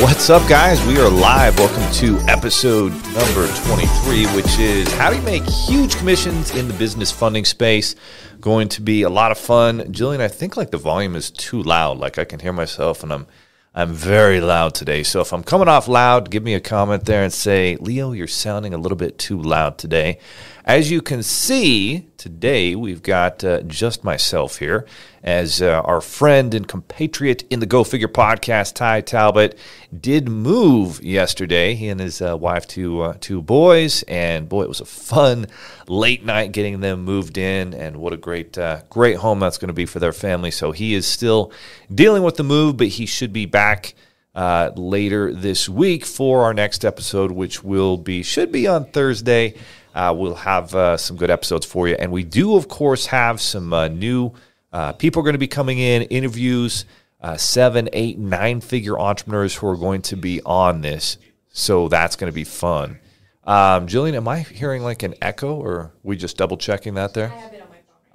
What's up, guys? We are live. Welcome to episode number 23, which is how do you make huge commissions in the business funding space? Going to be a lot of fun. Jillian, I think like the volume is too loud. Like I can hear myself and I'm I'm very loud today. So if I'm coming off loud, give me a comment there and say, Leo, you're sounding a little bit too loud today. As you can see, today we've got uh, just myself here as uh, our friend and compatriot in the Go Figure podcast, Ty Talbot, did move yesterday. He and his uh, wife, two, uh, two boys, and boy, it was a fun late night getting them moved in, and what a great, uh, great home that's going to be for their family. So he is still dealing with the move, but he should be back. Uh, later this week for our next episode, which will be should be on Thursday. Uh, we'll have uh, some good episodes for you. And we do, of course, have some uh, new uh, people are going to be coming in, interviews, uh, seven, eight, nine figure entrepreneurs who are going to be on this. So that's going to be fun. Um, Jillian, am I hearing like an echo or we just double checking that there?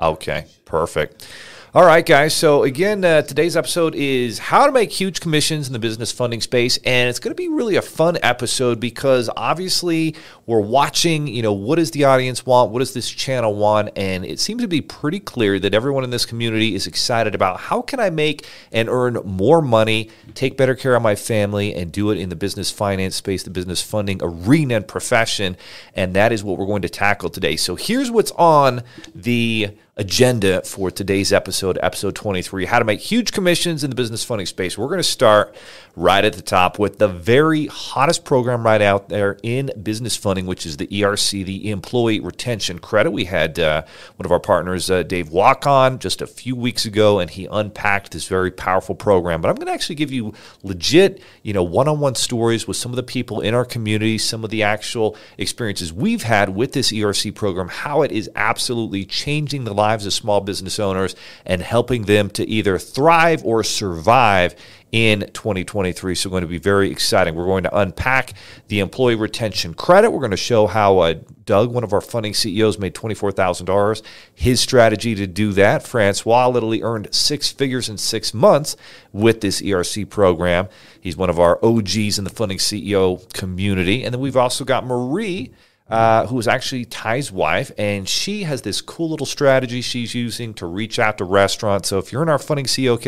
Okay, perfect. All right, guys. So again, uh, today's episode is how to make huge commissions in the business funding space, and it's going to be really a fun episode because obviously we're watching. You know, what does the audience want? What does this channel want? And it seems to be pretty clear that everyone in this community is excited about how can I make and earn more money, take better care of my family, and do it in the business finance space, the business funding arena and profession. And that is what we're going to tackle today. So here's what's on the agenda for today's episode, episode 23 how to make huge commissions in the business funding space. We're going to start right at the top with the very hottest program right out there in business funding, which is the ERC, the Employee Retention Credit. We had uh, one of our partners, uh, Dave Walk, on just a few weeks ago, and he unpacked this very powerful program. But I'm going to actually give you legit, you know, one-on-one stories with some of the people in our community, some of the actual experiences we've had with this ERC program, how it is absolutely changing the lives of small business owners and helping them to either thrive or survive in 2023. So, going to be very exciting. We're going to unpack the employee retention credit. We're going to show how uh, Doug, one of our funding CEOs, made $24,000. His strategy to do that. Francois literally earned six figures in six months with this ERC program. He's one of our OGs in the funding CEO community. And then we've also got Marie uh, who is actually Ty's wife, and she has this cool little strategy she's using to reach out to restaurants. So if you're in our Funding CEO,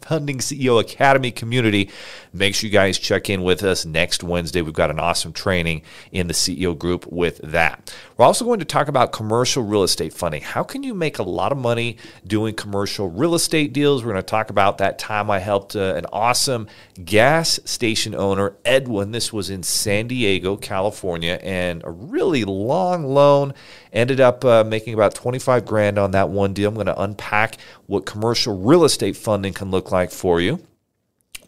Funding CEO Academy community, make sure you guys check in with us next Wednesday. We've got an awesome training in the CEO group with that. We're also going to talk about commercial real estate funding. How can you make a lot of money doing commercial real estate deals? We're going to talk about that time I helped uh, an awesome gas station owner, Edwin. This was in San Diego, California, and a really long loan. Ended up uh, making about 25 grand on that one deal. I'm going to unpack what commercial real estate funding can look like for you.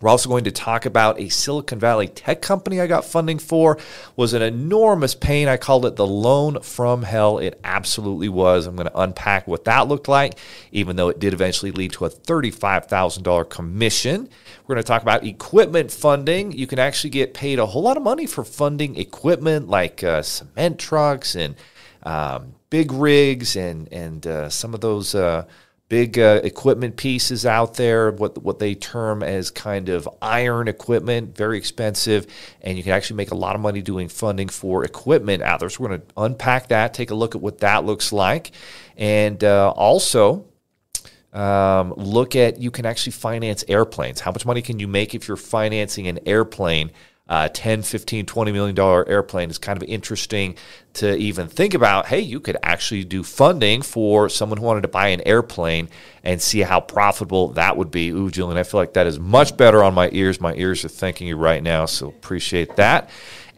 We're also going to talk about a Silicon Valley tech company I got funding for. Was an enormous pain. I called it the loan from hell. It absolutely was. I'm going to unpack what that looked like, even though it did eventually lead to a $35,000 commission. We're going to talk about equipment funding. You can actually get paid a whole lot of money for funding equipment like uh, cement trucks and um, big rigs and and uh, some of those. Uh, big uh, equipment pieces out there, what what they term as kind of iron equipment, very expensive, and you can actually make a lot of money doing funding for equipment out there. So we're going to unpack that, take a look at what that looks like, and uh, also. Um, look at you can actually finance airplanes. How much money can you make if you're financing an airplane? Uh, 10, 15, 20 million dollar airplane is kind of interesting to even think about. Hey, you could actually do funding for someone who wanted to buy an airplane and see how profitable that would be. Ooh, Julian, I feel like that is much better on my ears. My ears are thanking you right now, so appreciate that.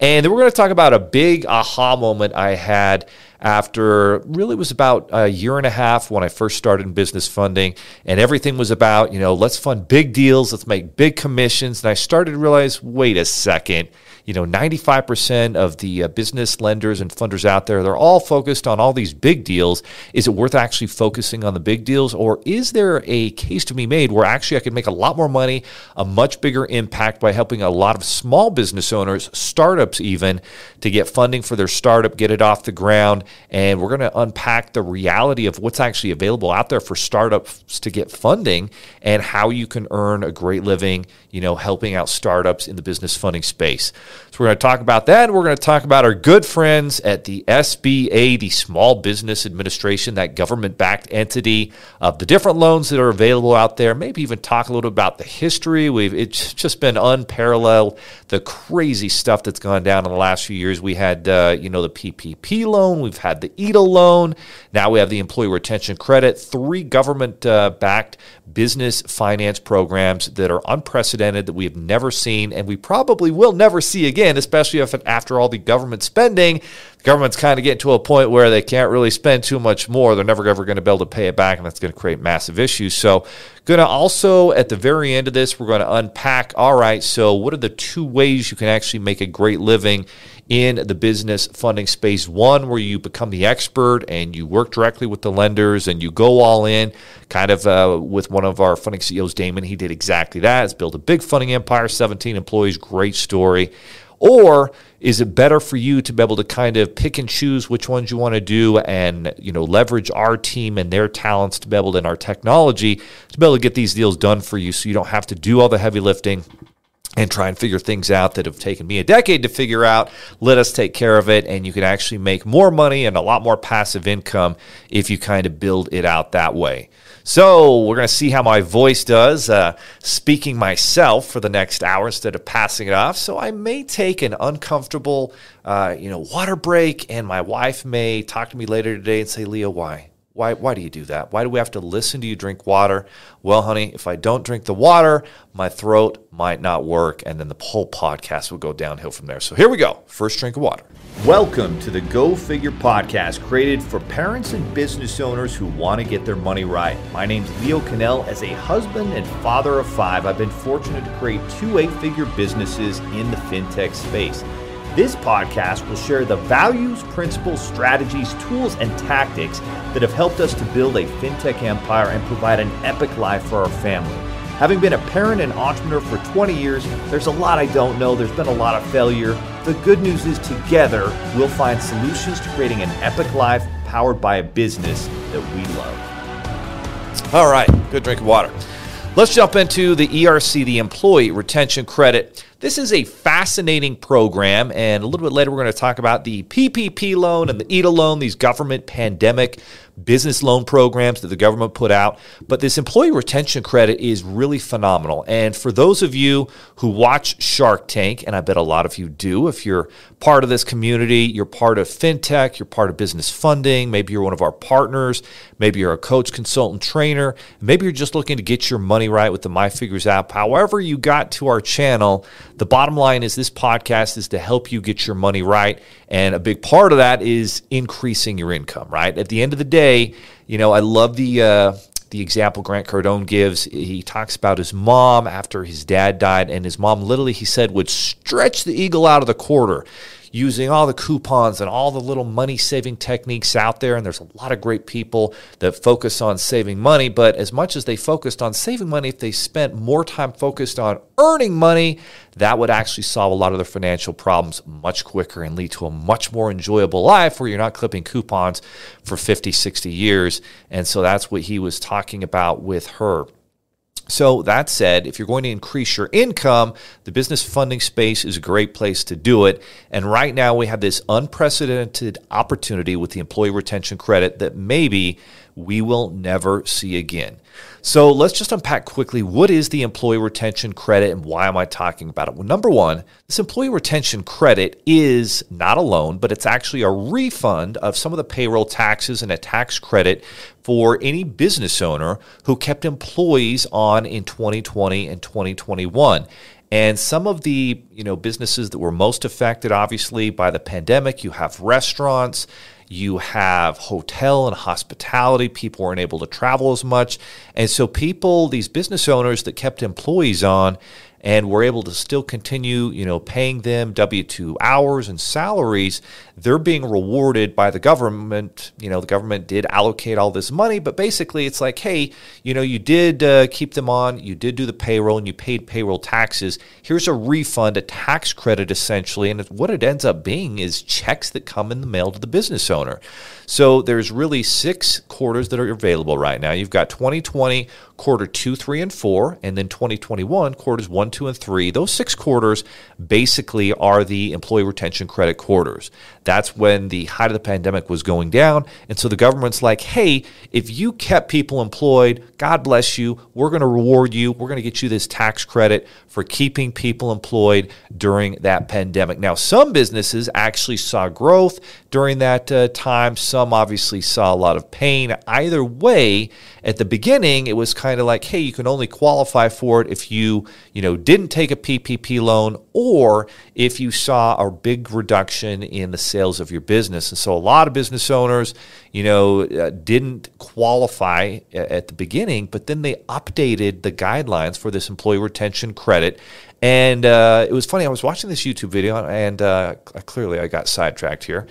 And then we're going to talk about a big aha moment I had after really was about a year and a half when I first started in business funding. And everything was about, you know, let's fund big deals, let's make big commissions. And I started to realize wait a second you know, 95% of the uh, business lenders and funders out there, they're all focused on all these big deals. Is it worth actually focusing on the big deals? Or is there a case to be made where actually I could make a lot more money, a much bigger impact by helping a lot of small business owners, startups even, to get funding for their startup, get it off the ground, and we're going to unpack the reality of what's actually available out there for startups to get funding and how you can earn a great living, you know, helping out startups in the business funding space. So we're going to talk about that. We're going to talk about our good friends at the SBA, the Small Business Administration, that government backed entity of the different loans that are available out there. Maybe even talk a little about the history. We've it's just been unparalleled the crazy stuff that's gone down in the last few years. We had uh, you know the PPP loan, we've had the EIDL loan, now we have the Employee Retention Credit, three government uh, backed business finance programs that are unprecedented that we have never seen and we probably will never see again, especially if after all the government spending, government's kind of getting to a point where they can't really spend too much more. They're never ever going to be able to pay it back, and that's going to create massive issues. So, going to also at the very end of this, we're going to unpack. All right, so what are the two ways you can actually make a great living? in the business funding space. One where you become the expert and you work directly with the lenders and you go all in, kind of uh, with one of our funding CEOs, Damon. He did exactly that. He's built a big funding empire, 17 employees, great story. Or is it better for you to be able to kind of pick and choose which ones you want to do and you know leverage our team and their talents to be able to in our technology to be able to get these deals done for you so you don't have to do all the heavy lifting and try and figure things out that have taken me a decade to figure out. Let us take care of it, and you can actually make more money and a lot more passive income if you kind of build it out that way. So, we're going to see how my voice does uh, speaking myself for the next hour instead of passing it off. So, I may take an uncomfortable, uh, you know, water break, and my wife may talk to me later today and say, "Leo, why? Why, why do you do that? Why do we have to listen to you drink water? Well, honey, if I don't drink the water, my throat might not work, and then the whole podcast will go downhill from there. So here we go. First drink of water. Welcome to the Go Figure podcast, created for parents and business owners who want to get their money right. My name's Leo Cannell. As a husband and father of five, I've been fortunate to create two eight figure businesses in the fintech space. This podcast will share the values, principles, strategies, tools, and tactics that have helped us to build a fintech empire and provide an epic life for our family. Having been a parent and entrepreneur for 20 years, there's a lot I don't know. There's been a lot of failure. The good news is, together, we'll find solutions to creating an epic life powered by a business that we love. All right, good drink of water. Let's jump into the ERC, the Employee Retention Credit. This is a fascinating program, and a little bit later, we're going to talk about the PPP loan and the EIDL loan, these government pandemic business loan programs that the government put out. But this employee retention credit is really phenomenal. And for those of you who watch Shark Tank, and I bet a lot of you do, if you're part of this community, you're part of fintech, you're part of business funding, maybe you're one of our partners, maybe you're a coach, consultant, trainer, maybe you're just looking to get your money right with the My Figures app. However, you got to our channel, the bottom line is this podcast is to help you get your money right. And a big part of that is increasing your income, right? At the end of the day, you know, I love the uh, the example Grant Cardone gives. He talks about his mom after his dad died, and his mom literally, he said, would stretch the eagle out of the quarter using all the coupons and all the little money saving techniques out there. And there's a lot of great people that focus on saving money. But as much as they focused on saving money, if they spent more time focused on earning money, that would actually solve a lot of their financial problems much quicker and lead to a much more enjoyable life where you're not clipping coupons for 50, 60 years. And so that's what he was talking about with her. So, that said, if you're going to increase your income, the business funding space is a great place to do it. And right now, we have this unprecedented opportunity with the employee retention credit that maybe we will never see again. So let's just unpack quickly what is the employee retention credit and why am I talking about it? Well, number one, this employee retention credit is not a loan, but it's actually a refund of some of the payroll taxes and a tax credit for any business owner who kept employees on in 2020 and 2021. And some of the you know businesses that were most affected, obviously, by the pandemic, you have restaurants, you have hotel and hospitality. People weren't able to travel as much. And so, people, these business owners that kept employees on, and we're able to still continue, you know, paying them W-2 hours and salaries, they're being rewarded by the government. You know, the government did allocate all this money, but basically it's like, hey, you know, you did uh, keep them on, you did do the payroll, and you paid payroll taxes. Here's a refund, a tax credit essentially, and what it ends up being is checks that come in the mail to the business owner. So there's really six quarters that are available right now. You've got 2020 quarter two, three, and four, and then 2021 quarters one, two, and three. Those six quarters basically are the employee retention credit quarters. That's when the height of the pandemic was going down. And so the government's like, hey, if you kept people employed, God bless you. We're going to reward you. We're going to get you this tax credit for keeping people employed during that pandemic. Now, some businesses actually saw growth during that uh, time. Some obviously saw a lot of pain. Either way, at the beginning, it was kind of like, hey, you can only qualify for it if you, you know, didn't take a PPP loan or if you saw a big reduction in the sales of your business. And so a lot of business owners, you know, uh, didn't qualify at the beginning, but then they updated the guidelines for this employee retention credit. And uh, it was funny. I was watching this YouTube video, and uh, clearly I got sidetracked here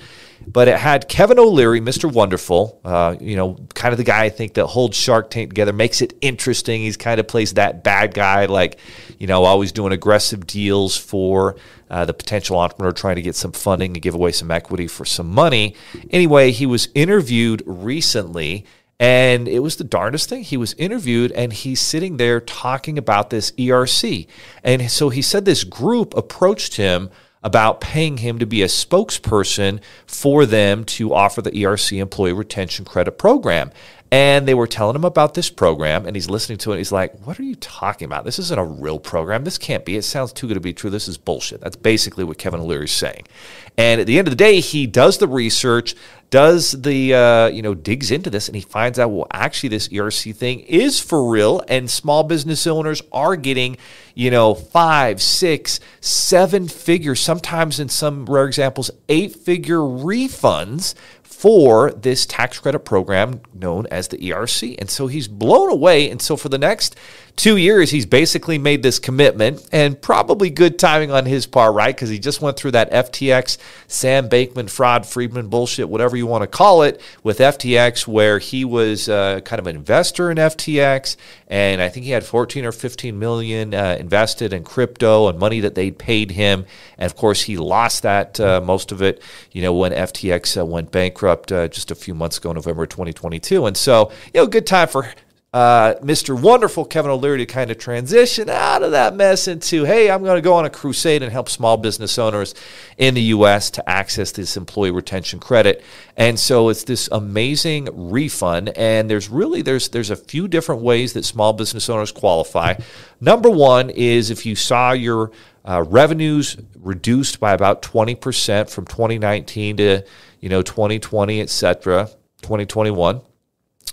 but it had Kevin O'Leary, Mr. Wonderful, uh, you know, kind of the guy I think that holds Shark Tank together, makes it interesting. He's kind of plays that bad guy, like, you know, always doing aggressive deals for uh, the potential entrepreneur trying to get some funding to give away some equity for some money. Anyway, he was interviewed recently. And it was the darndest thing. He was interviewed and he's sitting there talking about this ERC. And so he said this group approached him about paying him to be a spokesperson for them to offer the ERC Employee Retention Credit Program. And they were telling him about this program, and he's listening to it. he's like, What are you talking about? This isn't a real program. This can't be. It sounds too good to be true. This is bullshit. That's basically what Kevin O'Leary is saying. And at the end of the day, he does the research, does the, uh, you know, digs into this, and he finds out, well, actually, this ERC thing is for real, and small business owners are getting, you know, five, six, seven figures, sometimes in some rare examples, eight figure refunds for this tax credit program known as the ERC. And so he's blown away. And so for the next two years, he's basically made this commitment and probably good timing on his part, right? Because he just went through that FTX, Sam Bankman fraud, Friedman bullshit, whatever you want to call it, with FTX, where he was uh, kind of an investor in FTX. And I think he had 14 or 15 million uh, invested in crypto and money that they'd paid him. And of course, he lost that, uh, most of it, you know, when FTX uh, went bankrupt uh, just a few months ago, November 2022. And so, you know, good time for uh, Mr. Wonderful Kevin O'Leary to kind of transition out of that mess into, hey, I'm going to go on a crusade and help small business owners in the U.S. to access this employee retention credit. And so it's this amazing refund. And there's really there's there's a few different ways that small business owners qualify. Number one is if you saw your uh, revenues reduced by about 20% from 2019 to you know 2020, et cetera, 2021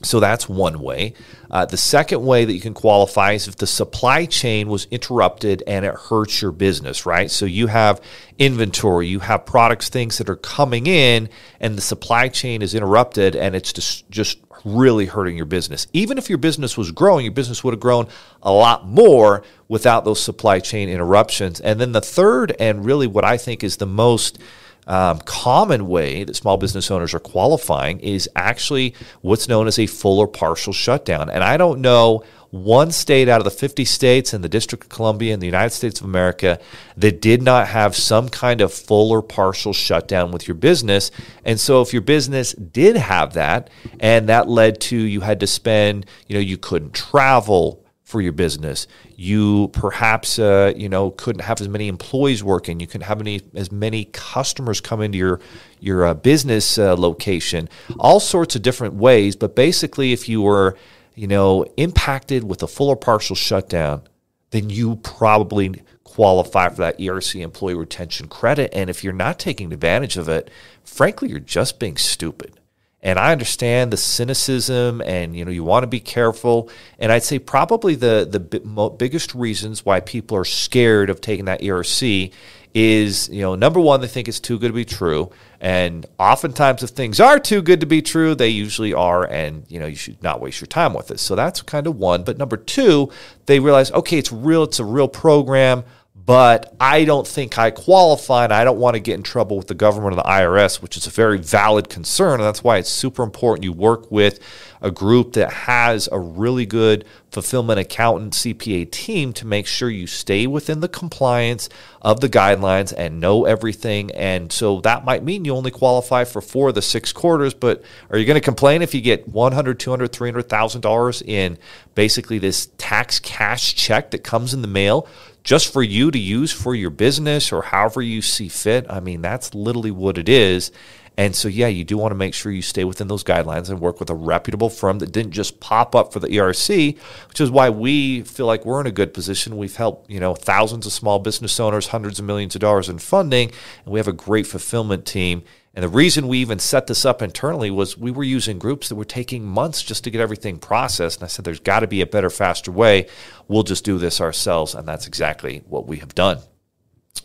so that's one way. Uh, the second way that you can qualify is if the supply chain was interrupted and it hurts your business, right? So you have inventory, you have products, things that are coming in, and the supply chain is interrupted and it's just, just really hurting your business. Even if your business was growing, your business would have grown a lot more without those supply chain interruptions. And then the third, and really what I think is the most um, common way that small business owners are qualifying is actually what's known as a full or partial shutdown. And I don't know one state out of the 50 states and the District of Columbia in the United States of America that did not have some kind of full or partial shutdown with your business. And so if your business did have that and that led to you had to spend, you know, you couldn't travel, for your business. You perhaps uh, you know couldn't have as many employees working. You couldn't have any as many customers come into your your uh, business uh, location. All sorts of different ways, but basically, if you were you know impacted with a full or partial shutdown, then you probably qualify for that ERC employee retention credit. And if you're not taking advantage of it, frankly, you're just being stupid. And I understand the cynicism, and you know you want to be careful. And I'd say probably the the biggest reasons why people are scared of taking that ERC is, you know, number one, they think it's too good to be true. And oftentimes, if things are too good to be true, they usually are. And, you know, you should not waste your time with it. So that's kind of one. But number two, they realize, okay, it's real, it's a real program but I don't think I qualify and I don't want to get in trouble with the government or the IRS, which is a very valid concern. And that's why it's super important you work with a group that has a really good fulfillment accountant CPA team to make sure you stay within the compliance of the guidelines and know everything. And so that might mean you only qualify for four of the six quarters, but are you going to complain if you get 100, 200, 300,000 dollars in basically this tax cash check that comes in the mail? Just for you to use for your business or however you see fit. I mean, that's literally what it is. And so, yeah, you do want to make sure you stay within those guidelines and work with a reputable firm that didn't just pop up for the ERC, which is why we feel like we're in a good position. We've helped, you know, thousands of small business owners, hundreds of millions of dollars in funding, and we have a great fulfillment team. And the reason we even set this up internally was we were using groups that were taking months just to get everything processed. And I said, there's got to be a better, faster way. We'll just do this ourselves. And that's exactly what we have done.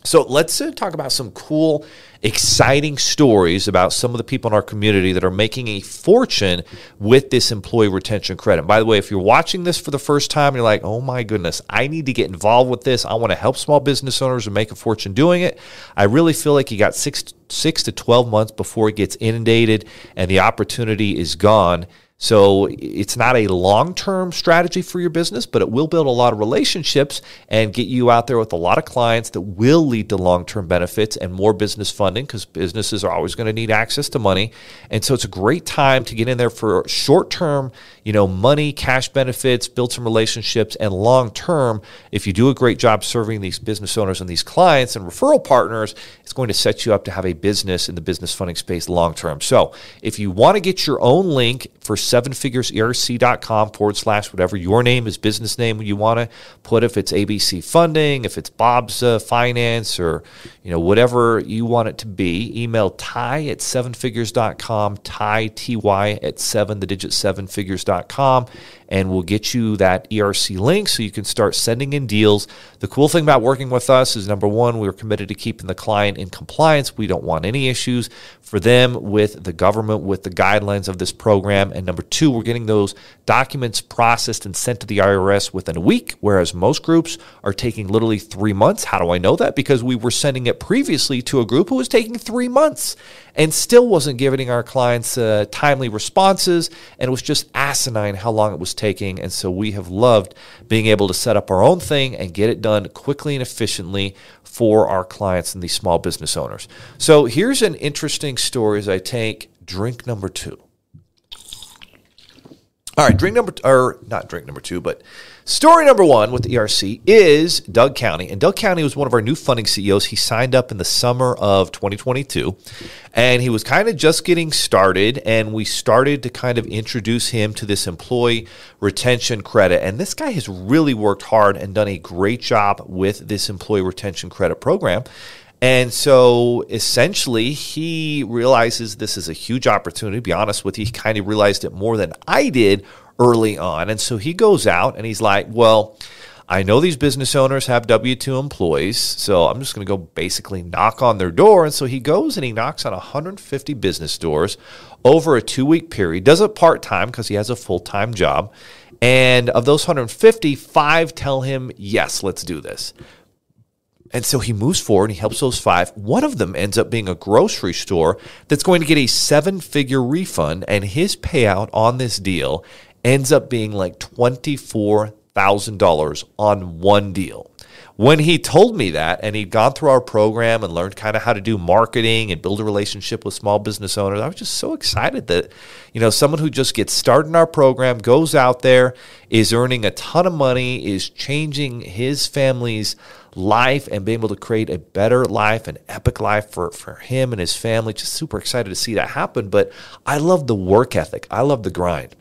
So let's uh, talk about some cool, exciting stories about some of the people in our community that are making a fortune with this employee retention credit. By the way, if you're watching this for the first time, you're like, oh my goodness, I need to get involved with this. I want to help small business owners and make a fortune doing it. I really feel like you got six, six to 12 months before it gets inundated and the opportunity is gone. So it's not a long term strategy for your business, but it will build a lot of relationships and get you out there with a lot of clients that will lead to long term benefits and more business funding because businesses are always going to need access to money. And so it's a great time to get in there for short term, you know, money, cash benefits, build some relationships, and long term, if you do a great job serving these business owners and these clients and referral partners, it's going to set you up to have a business in the business funding space long term. So if you want to get your own link for sevenfigureserc.com forward slash whatever your name is, business name you want to put, if it's ABC Funding, if it's Bob's uh, Finance, or you know whatever you want it to be, email ty at sevenfigures.com, ty, T-Y at seven, the digit sevenfigures.com, and we'll get you that ERC link so you can start sending in deals. The cool thing about working with us is number one, we're committed to keeping the client in compliance. We don't want any issues for them with the government, with the guidelines of this program. And number two, we're getting those documents processed and sent to the IRS within a week, whereas most groups are taking literally three months. How do I know that? Because we were sending it previously to a group who was taking three months and still wasn't giving our clients uh, timely responses. And it was just asinine how long it was taking. And so we have loved being able to set up our own thing and get it done quickly and efficiently for our clients and these small business owners. So here's an interesting story as I take drink number two. All right, drink number, or not drink number two, but Story number one with the ERC is Doug County. And Doug County was one of our new funding CEOs. He signed up in the summer of 2022 and he was kind of just getting started. And we started to kind of introduce him to this employee retention credit. And this guy has really worked hard and done a great job with this employee retention credit program. And so essentially, he realizes this is a huge opportunity. To be honest with you, he kind of realized it more than I did early on. And so he goes out and he's like, well, I know these business owners have W 2 employees, so I'm just going to go basically knock on their door. And so he goes and he knocks on 150 business doors over a two week period, does it part time because he has a full time job. And of those 150, five tell him, yes, let's do this. And so he moves forward and he helps those five. One of them ends up being a grocery store that's going to get a seven figure refund. And his payout on this deal ends up being like $24,000 on one deal. When he told me that and he'd gone through our program and learned kind of how to do marketing and build a relationship with small business owners, I was just so excited that, you know, someone who just gets started in our program, goes out there, is earning a ton of money, is changing his family's life and being able to create a better life, an epic life for, for him and his family. Just super excited to see that happen. But I love the work ethic. I love the grind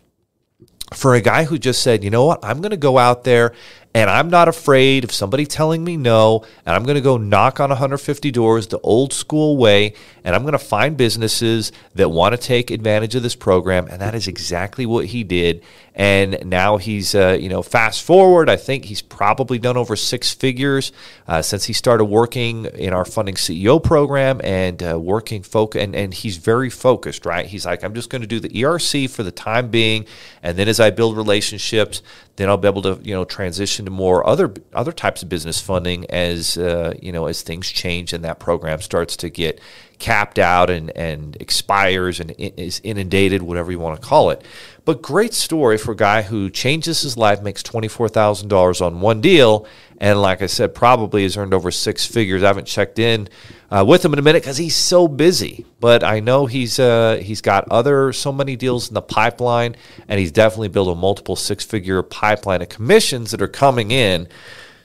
for a guy who just said, you know what, I'm going to go out there And I'm not afraid of somebody telling me no. And I'm going to go knock on 150 doors the old school way. And I'm going to find businesses that want to take advantage of this program. And that is exactly what he did. And now he's, uh, you know, fast forward, I think he's probably done over six figures uh, since he started working in our funding CEO program and uh, working folk. And, and he's very focused, right? He's like, I'm just going to do the ERC for the time being. And then as I build relationships, then I'll be able to, you know, transition to more other other types of business funding as uh, you know as things change and that program starts to get capped out and, and expires and is inundated, whatever you want to call it. But great story for a guy who changes his life, makes $24,000 on one deal, and like I said, probably has earned over six figures. I haven't checked in uh, with him in a minute because he's so busy. But I know he's uh, he's got other so many deals in the pipeline, and he's definitely built a multiple six figure pipeline of commissions that are coming in.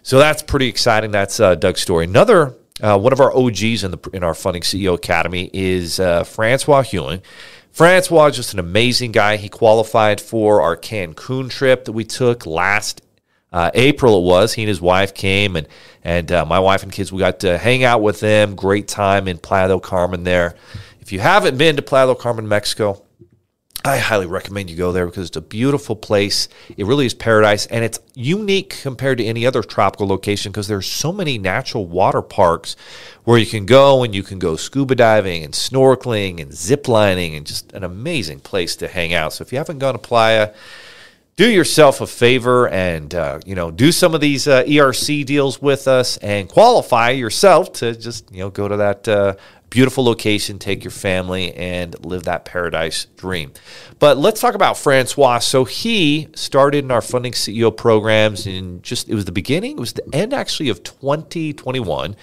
So that's pretty exciting. That's uh, Doug's story. Another uh, one of our OGs in the in our Funding CEO Academy is uh, Francois Hewing. Francois is just an amazing guy. He qualified for our Cancun trip that we took last uh, April. It was he and his wife came, and and uh, my wife and kids we got to hang out with them. Great time in Playa del Carmen there. If you haven't been to Playa del Carmen, Mexico, I highly recommend you go there because it's a beautiful place. It really is paradise, and it's unique compared to any other tropical location because there's so many natural water parks where you can go and you can go scuba diving and snorkeling and zip lining and just an amazing place to hang out. So if you haven't gone to Playa, do yourself a favor and uh, you know do some of these uh, ERC deals with us and qualify yourself to just you know go to that uh, beautiful location, take your family and live that paradise dream. But let's talk about Francois. So he started in our funding CEO programs in just, it was the beginning, it was the end actually of 2021.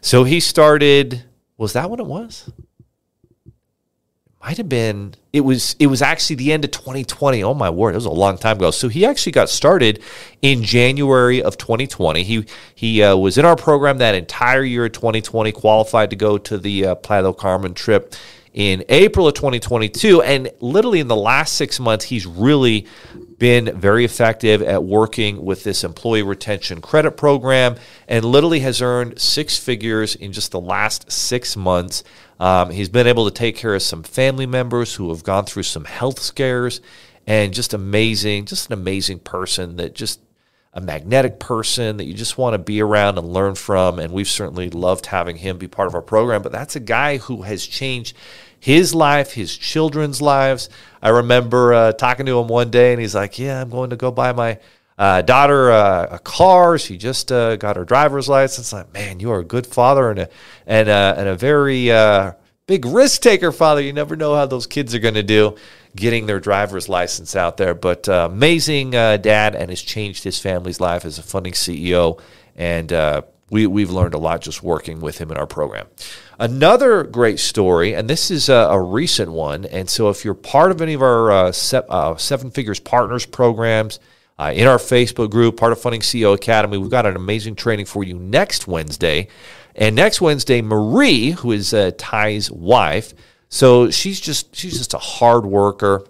So he started, was that when it was? Might have been it was it was actually the end of 2020 oh my word it was a long time ago. So he actually got started in january of 2020 he he uh, was in our program that entire year of 2020 qualified to go to the uh, del carmen trip in april of 2022 and literally in the last six months he's really been very effective at working with this employee retention credit program and literally has earned six figures in just the last six months um, he's been able to take care of some family members who have gone through some health scares and just amazing, just an amazing person that just a magnetic person that you just want to be around and learn from. And we've certainly loved having him be part of our program. But that's a guy who has changed his life, his children's lives. I remember uh, talking to him one day, and he's like, "Yeah, I'm going to go buy my." Uh, daughter uh, a car. She just uh, got her driver's license. Like, man, you are a good father and a and a, and a very uh, big risk taker father. You never know how those kids are going to do getting their driver's license out there. But uh, amazing uh, dad and has changed his family's life as a funding CEO. And we, we've learned a lot just working with him in our program. Another great story, and this is a, a recent one. And so if you're part of any of our se- Seven Figures Partners programs, uh, in our Facebook group, part of Funding CEO Academy. We've got an amazing training for you next Wednesday. And next Wednesday, Marie, who is uh, Ty's wife, so she's just she's just a hard worker.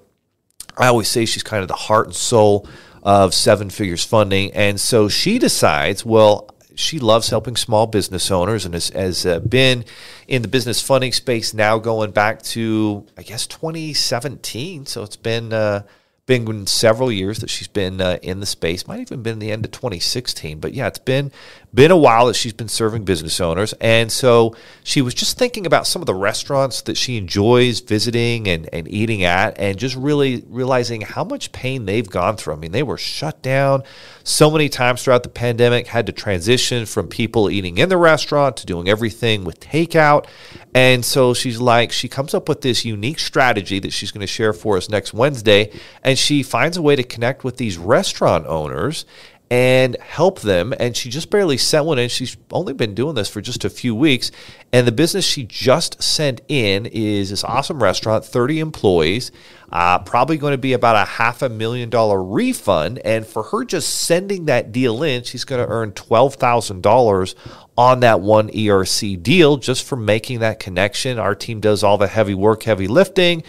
I always say she's kind of the heart and soul of Seven Figures Funding, and so she decides, well, she loves helping small business owners and has, has uh, been in the business funding space now going back to I guess 2017. So it's been uh, been several years that she's been uh, in the space. Might even been the end of 2016, but yeah, it's been been a while that she's been serving business owners, and so she was just thinking about some of the restaurants that she enjoys visiting and, and eating at, and just really realizing how much pain they've gone through. I mean, they were shut down so many times throughout the pandemic, had to transition from people eating in the restaurant to doing everything with takeout, and so she's like, she comes up with this unique strategy that she's going to share for us next Wednesday. And she finds a way to connect with these restaurant owners and help them. And she just barely sent one in. She's only been doing this for just a few weeks. And the business she just sent in is this awesome restaurant, 30 employees, uh, probably going to be about a half a million dollar refund. And for her just sending that deal in, she's going to earn $12,000 on that one ERC deal just for making that connection. Our team does all the heavy work, heavy lifting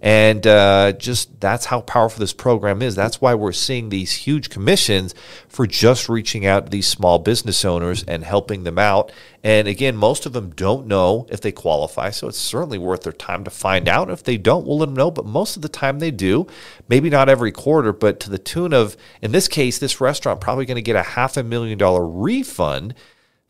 And uh, just that's how powerful this program is. That's why we're seeing these huge commissions for just reaching out to these small business owners and helping them out. And again, most of them don't know if they qualify. So it's certainly worth their time to find out. If they don't, we'll let them know. But most of the time they do. Maybe not every quarter, but to the tune of, in this case, this restaurant probably going to get a half a million dollar refund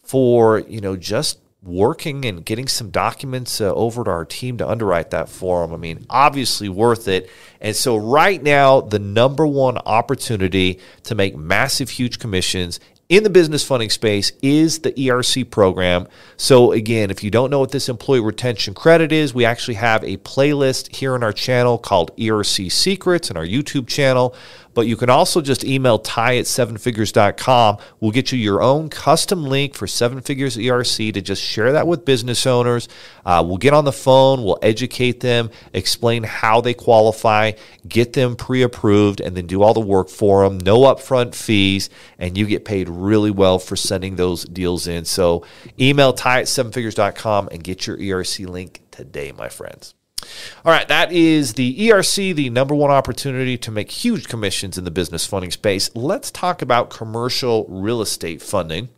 for, you know, just working and getting some documents uh, over to our team to underwrite that for them. I mean, obviously worth it. And so, right now, the number one opportunity to make massive, huge commissions in the business funding space is the ERC program. So, again, if you don't know what this employee retention credit is, we actually have a playlist here on our channel called ERC Secrets and our YouTube channel. But you can also just email ty at sevenfigures.com. We'll get you your own custom link for Seven Figures ERC to just share that with business owners. Uh, we'll get on the phone, we'll educate them, explain how they qualify, get them pre approved, and then do all the work for them. No upfront fees, and you get paid really well for sending those deals in. So email ty at sevenfigures.com and get your ERC link today, my friends. All right, that is the ERC, the number one opportunity to make huge commissions in the business funding space. Let's talk about commercial real estate funding.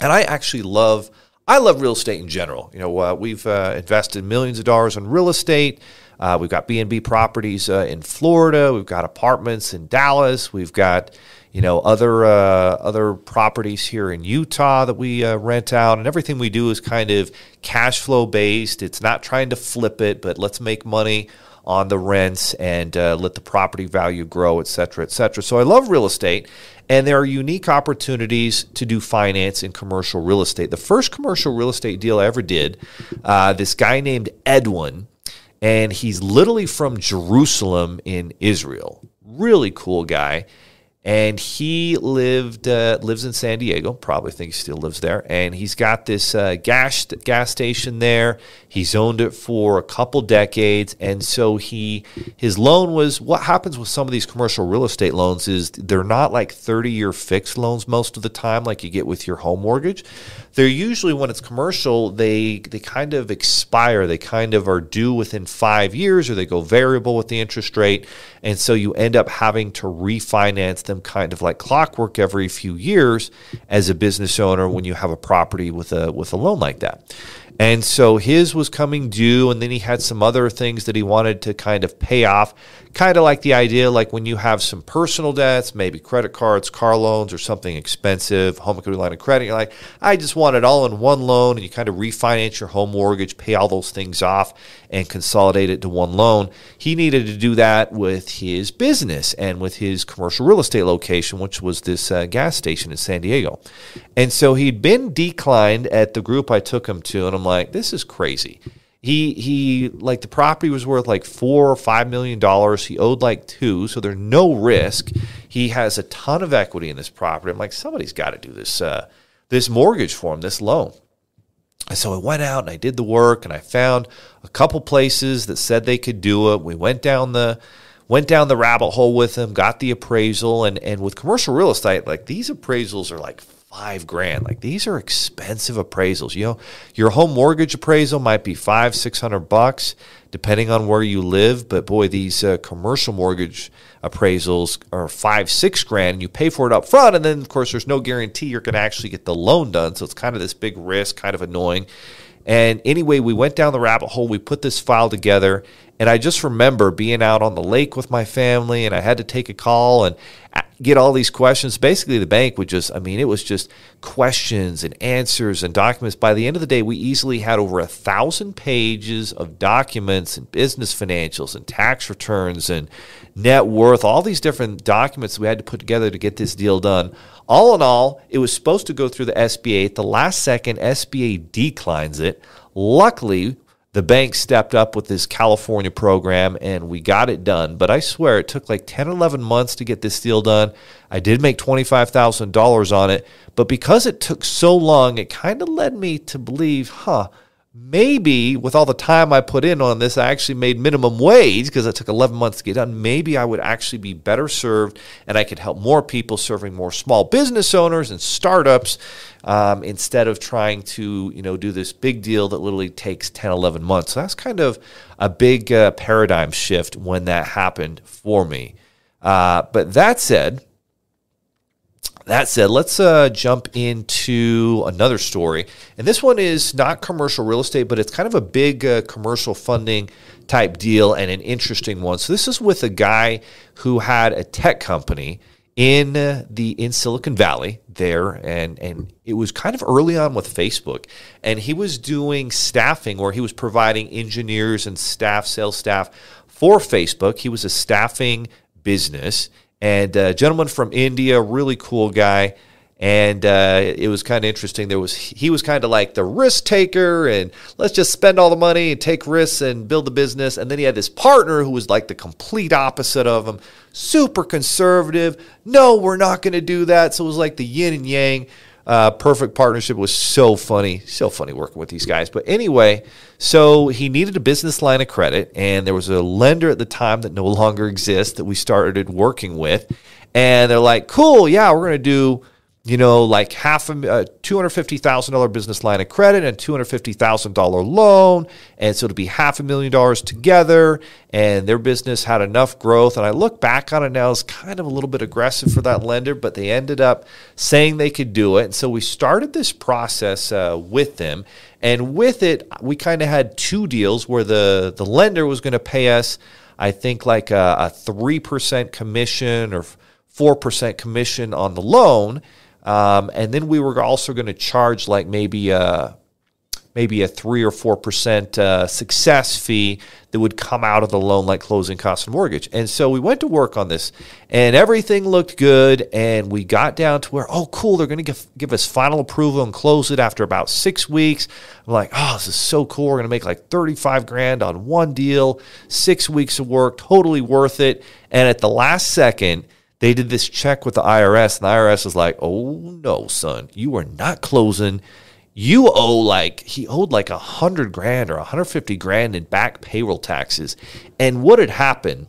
And I actually love I love real estate in general. You know, uh, we've uh, invested millions of dollars in real estate. Uh, we've got B and B properties uh, in Florida. We've got apartments in Dallas. We've got you know other uh, other properties here in Utah that we uh, rent out, and everything we do is kind of cash flow based. It's not trying to flip it, but let's make money on the rents and uh, let the property value grow, et cetera, et cetera. So I love real estate, and there are unique opportunities to do finance in commercial real estate. The first commercial real estate deal I ever did, uh, this guy named Edwin, and he's literally from Jerusalem in Israel. Really cool guy and he lived uh, lives in San Diego. Probably think he still lives there. And he's got this uh, gas gas station there. He's owned it for a couple decades, and so he his loan was what happens with some of these commercial real estate loans is they're not like thirty year fixed loans most of the time, like you get with your home mortgage. They're usually when it's commercial, they they kind of expire. They kind of are due within five years, or they go variable with the interest rate, and so you end up having to refinance them kind of like clockwork every few years as a business owner when you have a property with a with a loan like that. And so his was coming due, and then he had some other things that he wanted to kind of pay off. Kind of like the idea, like when you have some personal debts, maybe credit cards, car loans, or something expensive, home equity line of credit. You're like, I just want it all in one loan, and you kind of refinance your home mortgage, pay all those things off, and consolidate it to one loan. He needed to do that with his business and with his commercial real estate location, which was this uh, gas station in San Diego. And so he'd been declined at the group I took him to, and I'm like, this is crazy. He he like the property was worth like four or five million dollars. He owed like two, so there's no risk. He has a ton of equity in this property. I'm like, somebody's got to do this uh, this mortgage for him, this loan. And so I went out and I did the work and I found a couple places that said they could do it. We went down the went down the rabbit hole with them, got the appraisal, and and with commercial real estate, like these appraisals are like five grand. Like these are expensive appraisals. You know, your home mortgage appraisal might be five, six hundred bucks, depending on where you live. But boy, these uh, commercial mortgage appraisals are five, six grand, and you pay for it up front. And then, of course, there's no guarantee you're going to actually get the loan done. So it's kind of this big risk, kind of annoying. And anyway, we went down the rabbit hole. We put this file together. And I just remember being out on the lake with my family, and I had to take a call and get all these questions. Basically, the bank would just, I mean, it was just questions and answers and documents. By the end of the day, we easily had over a thousand pages of documents and business financials and tax returns and net worth, all these different documents we had to put together to get this deal done. All in all, it was supposed to go through the SBA. At the last second, SBA declines it. Luckily, the bank stepped up with this California program and we got it done. But I swear it took like 10 11 months to get this deal done. I did make $25,000 on it. But because it took so long, it kind of led me to believe, huh, maybe with all the time I put in on this, I actually made minimum wage because it took 11 months to get done. Maybe I would actually be better served and I could help more people serving more small business owners and startups um, instead of trying to, you know, do this big deal that literally takes 10, 11 months. So that's kind of a big uh, paradigm shift when that happened for me. Uh, but that said, that said, let's uh, jump into another story. And this one is not commercial real estate, but it's kind of a big uh, commercial funding type deal and an interesting one. So this is with a guy who had a tech company in the in Silicon Valley there and and it was kind of early on with Facebook and he was doing staffing where he was providing engineers and staff sales staff for Facebook he was a staffing business and a gentleman from India, really cool guy. And uh, it was kind of interesting. There was he was kind of like the risk taker, and let's just spend all the money and take risks and build the business. And then he had this partner who was like the complete opposite of him, super conservative. No, we're not going to do that. So it was like the yin and yang. Uh, perfect partnership was so funny, so funny working with these guys. But anyway, so he needed a business line of credit, and there was a lender at the time that no longer exists that we started working with, and they're like, "Cool, yeah, we're going to do." You know, like half a uh, $250,000 business line of credit and $250,000 loan. And so it'll be half a million dollars together. And their business had enough growth. And I look back on it now as kind of a little bit aggressive for that lender, but they ended up saying they could do it. And so we started this process uh, with them. And with it, we kind of had two deals where the, the lender was going to pay us, I think, like a, a 3% commission or 4% commission on the loan. Um, and then we were also going to charge like maybe a maybe a three or four percent uh, success fee that would come out of the loan, like closing costs and mortgage. And so we went to work on this, and everything looked good. And we got down to where, oh, cool, they're going to give, give us final approval and close it after about six weeks. I'm like, oh, this is so cool. We're going to make like 35 grand on one deal, six weeks of work, totally worth it. And at the last second, they did this check with the IRS, and the IRS was like, "Oh no, son, you are not closing. You owe like he owed like a hundred grand or 150 grand in back payroll taxes." And what had happened,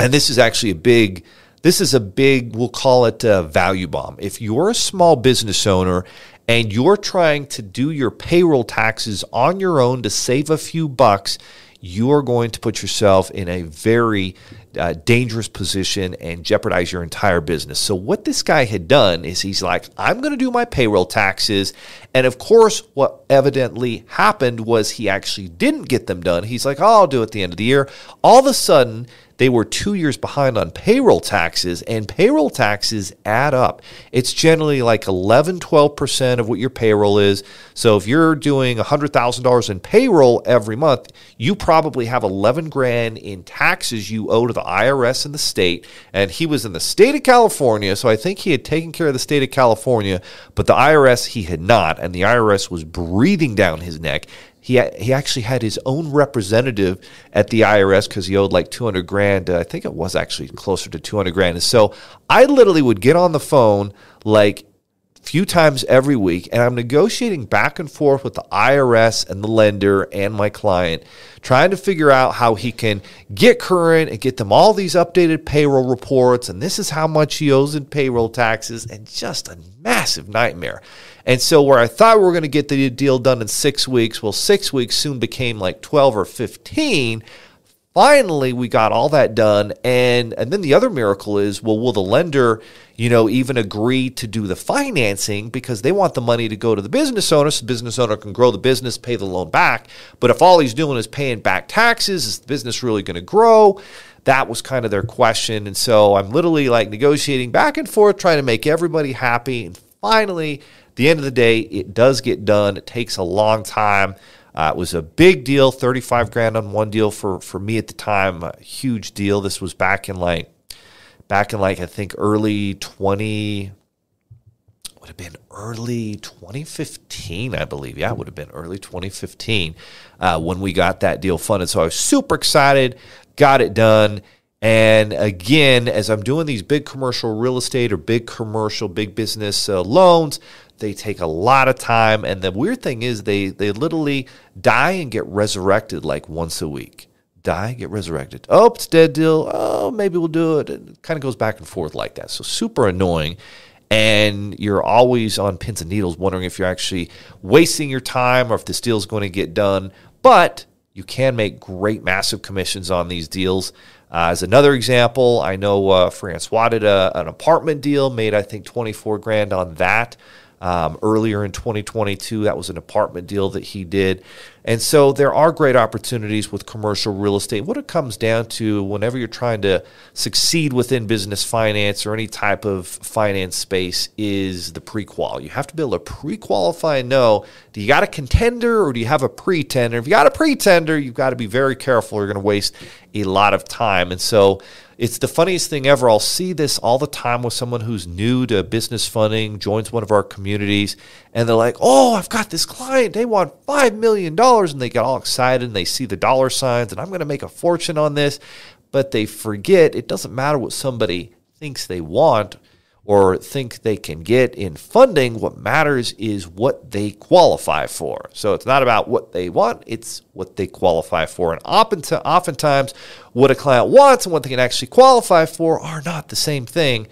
and this is actually a big, this is a big, we'll call it a value bomb. If you're a small business owner and you're trying to do your payroll taxes on your own to save a few bucks, you are going to put yourself in a very uh, dangerous position and jeopardize your entire business. So, what this guy had done is he's like, I'm going to do my payroll taxes. And of course, what evidently happened was he actually didn't get them done. He's like, oh, I'll do it at the end of the year. All of a sudden, they were two years behind on payroll taxes, and payroll taxes add up. It's generally like 11, 12% of what your payroll is. So if you're doing $100,000 in payroll every month, you probably have 11 grand in taxes you owe to the IRS and the state. And he was in the state of California, so I think he had taken care of the state of California, but the IRS he had not. And the IRS was breathing down his neck he he actually had his own representative at the IRS because he owed like 200 grand. Uh, I think it was actually closer to 200 grand. And so I literally would get on the phone like few times every week and I'm negotiating back and forth with the IRS and the lender and my client trying to figure out how he can get current and get them all these updated payroll reports and this is how much he owes in payroll taxes and just a massive nightmare. And so, where I thought we were going to get the deal done in six weeks, well, six weeks soon became like 12 or 15. Finally, we got all that done. And, and then the other miracle is well, will the lender, you know, even agree to do the financing because they want the money to go to the business owner so the business owner can grow the business, pay the loan back. But if all he's doing is paying back taxes, is the business really going to grow? That was kind of their question. And so I'm literally like negotiating back and forth, trying to make everybody happy. And finally, the end of the day, it does get done. It takes a long time. Uh, it was a big deal, 35 grand on one deal for, for me at the time, a huge deal. This was back in like, back in like, I think early 20, would have been early 2015, I believe. Yeah, it would have been early 2015 uh, when we got that deal funded. So I was super excited, got it done. And again, as I'm doing these big commercial real estate or big commercial, big business uh, loans, They take a lot of time. And the weird thing is, they, they literally die and get resurrected like once a week. Die, get resurrected. Oh, it's dead deal. Oh, maybe we'll do it. And it kind of goes back and forth like that. So super annoying. And you're always on pins and needles wondering if you're actually wasting your time or if this deal is going to get done. But you can make great, massive commissions on these deals. Uh, as another example, I know uh, Francois did a, an apartment deal, made I think 24 grand on that. Um, earlier in 2022, that was an apartment deal that he did. And so there are great opportunities with commercial real estate. What it comes down to whenever you're trying to succeed within business finance or any type of finance space is the pre-qual. You have to be able to pre-qualify and know, do you got a contender or do you have a pretender? If you got a pretender, you've got to be very careful. You're going to waste a lot of time. And so it's the funniest thing ever. I'll see this all the time with someone who's new to business funding, joins one of our communities, and they're like, Oh, I've got this client. They want $5 million. And they get all excited and they see the dollar signs, and I'm going to make a fortune on this. But they forget it doesn't matter what somebody thinks they want or think they can get in funding. What matters is what they qualify for. So it's not about what they want, it's what they qualify for. And oftentimes, what a client wants and what they can actually qualify for are not the same thing.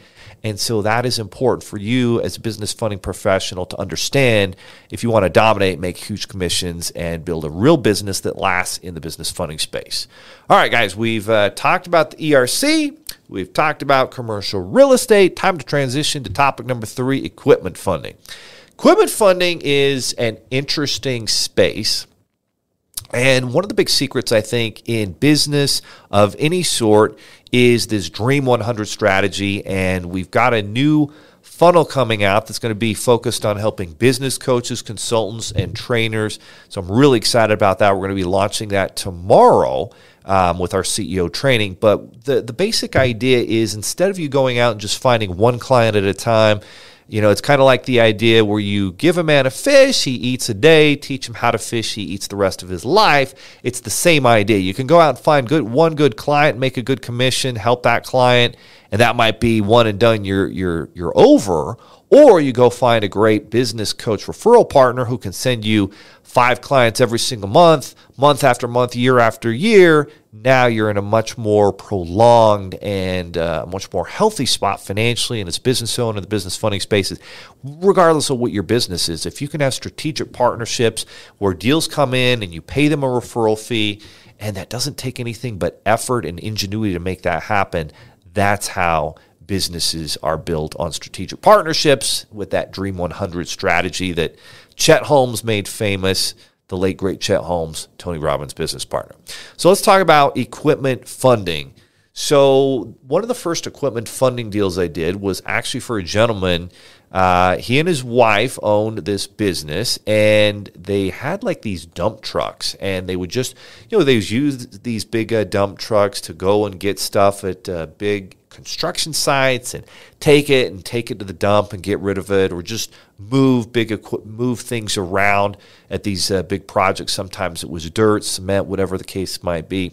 And so that is important for you as a business funding professional to understand if you want to dominate, make huge commissions, and build a real business that lasts in the business funding space. All right, guys, we've uh, talked about the ERC. We've talked about commercial real estate. Time to transition to topic number three equipment funding. Equipment funding is an interesting space. And one of the big secrets, I think, in business of any sort is this Dream 100 strategy. And we've got a new funnel coming out that's going to be focused on helping business coaches, consultants, and trainers. So I'm really excited about that. We're going to be launching that tomorrow. Um, with our CEO training. But the, the basic idea is instead of you going out and just finding one client at a time, you know, it's kind of like the idea where you give a man a fish, he eats a day, teach him how to fish, he eats the rest of his life. It's the same idea. You can go out and find good one good client, make a good commission, help that client, and that might be one and done. You're you're you're over. Or you go find a great business coach referral partner who can send you five clients every single month, month after month, year after year. Now you're in a much more prolonged and uh, much more healthy spot financially and as business owner in the business funding spaces, regardless of what your business is. If you can have strategic partnerships where deals come in and you pay them a referral fee, and that doesn't take anything but effort and ingenuity to make that happen, that's how businesses are built on strategic partnerships with that Dream 100 strategy that Chet Holmes made famous, the late great Chet Holmes, Tony Robbins' business partner. So let's talk about equipment funding. So, one of the first equipment funding deals I did was actually for a gentleman. Uh, he and his wife owned this business, and they had like these dump trucks, and they would just, you know, they used these big uh, dump trucks to go and get stuff at uh, big construction sites and take it and take it to the dump and get rid of it, or just move big move things around at these uh, big projects. Sometimes it was dirt, cement, whatever the case might be.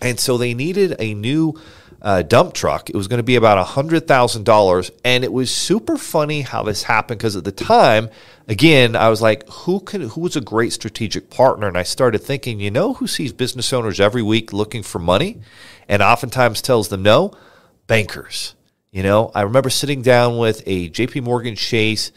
And so they needed a new uh, dump truck. It was going to be about $100,000. And it was super funny how this happened because at the time, again, I was like, who can, who was a great strategic partner? And I started thinking, you know who sees business owners every week looking for money and oftentimes tells them no? Bankers. You know, I remember sitting down with a JP Morgan Chase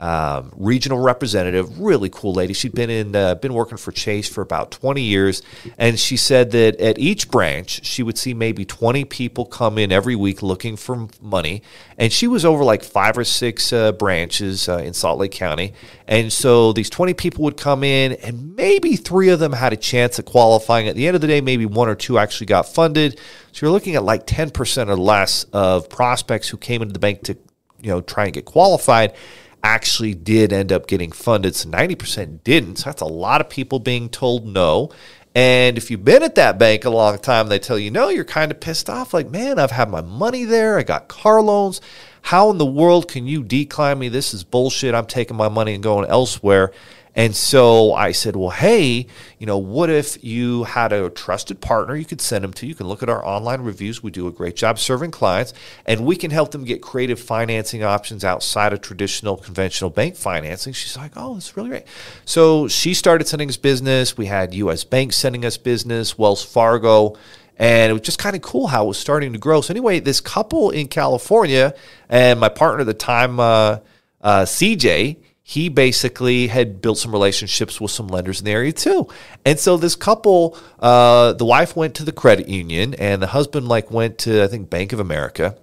um, regional representative, really cool lady. She'd been in uh, been working for Chase for about 20 years, and she said that at each branch she would see maybe 20 people come in every week looking for money, and she was over like five or six uh, branches uh, in Salt Lake County, and so these 20 people would come in, and maybe three of them had a chance at qualifying. At the end of the day, maybe one or two actually got funded. So you're looking at like 10% or less of prospects who came into the bank to you know try and get qualified actually did end up getting funded. So 90% didn't. So that's a lot of people being told no. And if you've been at that bank a long time, they tell you no, you're kind of pissed off. Like, man, I've had my money there. I got car loans. How in the world can you decline me? This is bullshit. I'm taking my money and going elsewhere. And so I said, well, hey, you know, what if you had a trusted partner you could send them to? You can look at our online reviews. We do a great job serving clients, and we can help them get creative financing options outside of traditional conventional bank financing. She's like, oh, that's really great. So she started sending us business. We had U.S. banks sending us business, Wells Fargo. And it was just kind of cool how it was starting to grow. So, anyway, this couple in California and my partner at the time, uh, uh, CJ, he basically had built some relationships with some lenders in the area too. And so this couple, uh, the wife went to the credit union and the husband like went to I think Bank of America.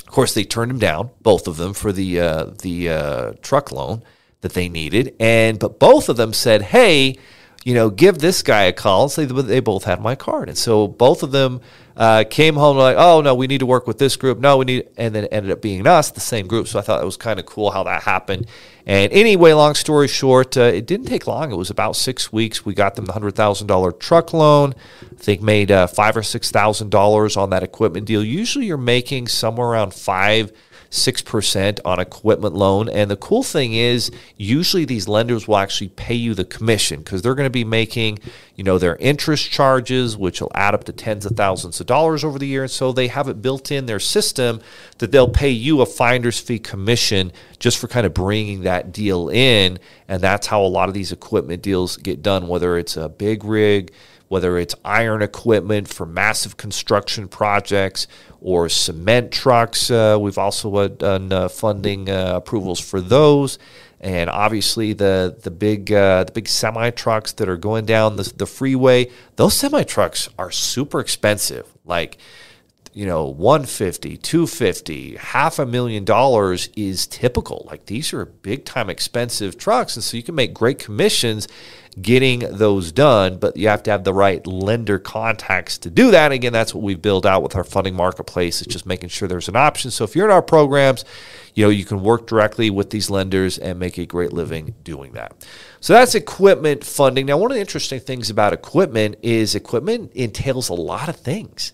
Of course, they turned him down, both of them, for the uh, the uh, truck loan that they needed. And but both of them said, "Hey, you know, give this guy a call." So they, both had my card, and so both of them uh, came home like, oh no, we need to work with this group. No, we need, and then it ended up being us, the same group. So I thought it was kind of cool how that happened. And anyway, long story short, uh, it didn't take long. It was about six weeks. We got them the hundred thousand dollar truck loan. I think made uh, five or six thousand dollars on that equipment deal. Usually, you're making somewhere around five 6% on equipment loan. And the cool thing is, usually these lenders will actually pay you the commission because they're going to be making, you know, their interest charges, which will add up to tens of thousands of dollars over the year. And so they have it built in their system that they'll pay you a finder's fee commission just for kind of bringing that deal in. And that's how a lot of these equipment deals get done, whether it's a big rig, whether it's iron equipment for massive construction projects or cement trucks. Uh, we've also done uh, funding uh, approvals for those. And obviously, the the big uh, the big semi trucks that are going down the, the freeway, those semi trucks are super expensive. Like you know 150 250 half a million dollars is typical. Like these are big time expensive trucks and so you can make great commissions getting those done but you have to have the right lender contacts to do that. Again that's what we build out with our funding marketplace it's just making sure there's an option. So if you're in our programs you know you can work directly with these lenders and make a great living doing that. So that's equipment funding. Now one of the interesting things about equipment is equipment entails a lot of things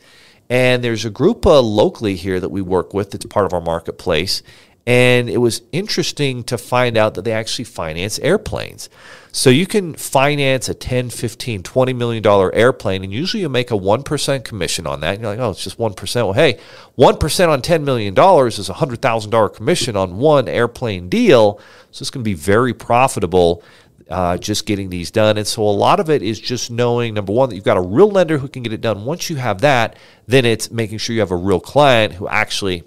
and there's a group uh, locally here that we work with that's part of our marketplace. And it was interesting to find out that they actually finance airplanes. So you can finance a 10, 15, 20 million dollar airplane and usually you make a 1% commission on that. And you're like, "Oh, it's just 1%." Well, hey, 1% on 10 million dollars is a $100,000 commission on one airplane deal. So it's going to be very profitable uh, just getting these done. And so a lot of it is just knowing number one, that you've got a real lender who can get it done. Once you have that, then it's making sure you have a real client who actually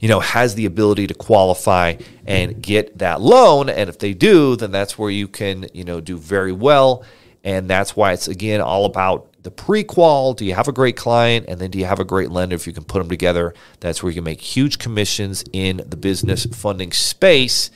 you know has the ability to qualify and get that loan. And if they do then that's where you can you know do very well. And that's why it's again all about the pre-qual. Do you have a great client? And then do you have a great lender if you can put them together? That's where you can make huge commissions in the business funding space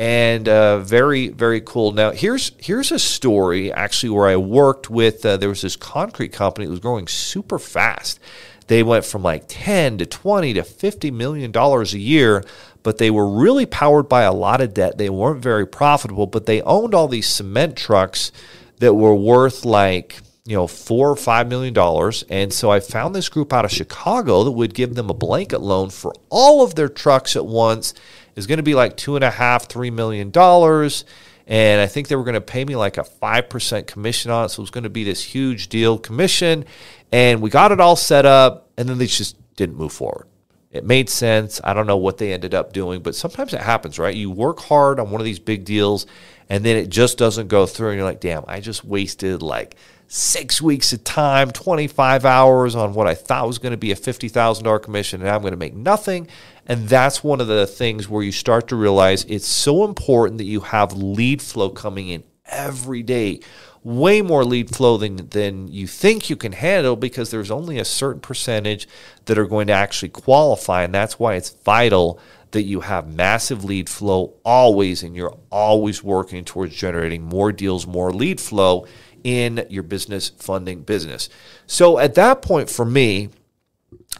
and uh, very very cool. Now here's here's a story actually where I worked with. Uh, there was this concrete company that was growing super fast. They went from like ten to twenty to fifty million dollars a year, but they were really powered by a lot of debt. They weren't very profitable, but they owned all these cement trucks that were worth like you know four or five million dollars and so i found this group out of chicago that would give them a blanket loan for all of their trucks at once is going to be like two and a half, three million dollars. And I think they were going to pay me like a 5% commission on it. So it was going to be this huge deal commission. And we got it all set up, and then they just didn't move forward. It made sense. I don't know what they ended up doing, but sometimes it happens, right? You work hard on one of these big deals, and then it just doesn't go through. And you're like, damn, I just wasted like six weeks of time, 25 hours on what I thought was going to be a $50,000 commission, and I'm going to make nothing. And that's one of the things where you start to realize it's so important that you have lead flow coming in every day. Way more lead flow than, than you think you can handle because there's only a certain percentage that are going to actually qualify. And that's why it's vital that you have massive lead flow always and you're always working towards generating more deals, more lead flow in your business funding business. So at that point for me,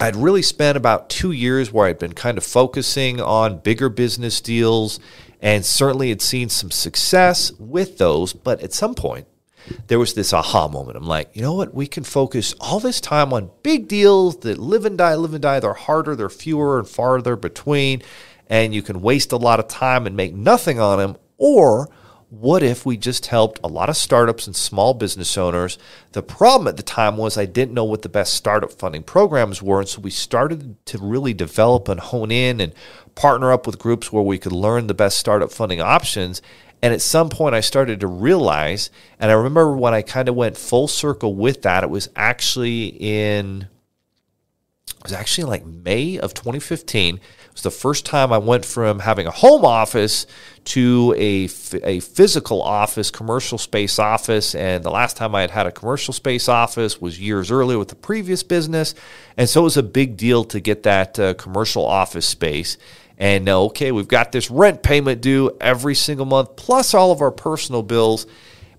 I'd really spent about two years where I'd been kind of focusing on bigger business deals and certainly had seen some success with those. But at some point, there was this aha moment. I'm like, you know what? We can focus all this time on big deals that live and die, live and die. They're harder, they're fewer and farther between, and you can waste a lot of time and make nothing on them. Or what if we just helped a lot of startups and small business owners? The problem at the time was I didn't know what the best startup funding programs were. And so we started to really develop and hone in and partner up with groups where we could learn the best startup funding options. And at some point, I started to realize, and I remember when I kind of went full circle with that, it was actually in, it was actually like May of 2015 It was the first time I went from having a home office to a, a physical office, commercial space office. And the last time I had had a commercial space office was years earlier with the previous business. And so it was a big deal to get that uh, commercial office space. And uh, okay, we've got this rent payment due every single month, plus all of our personal bills.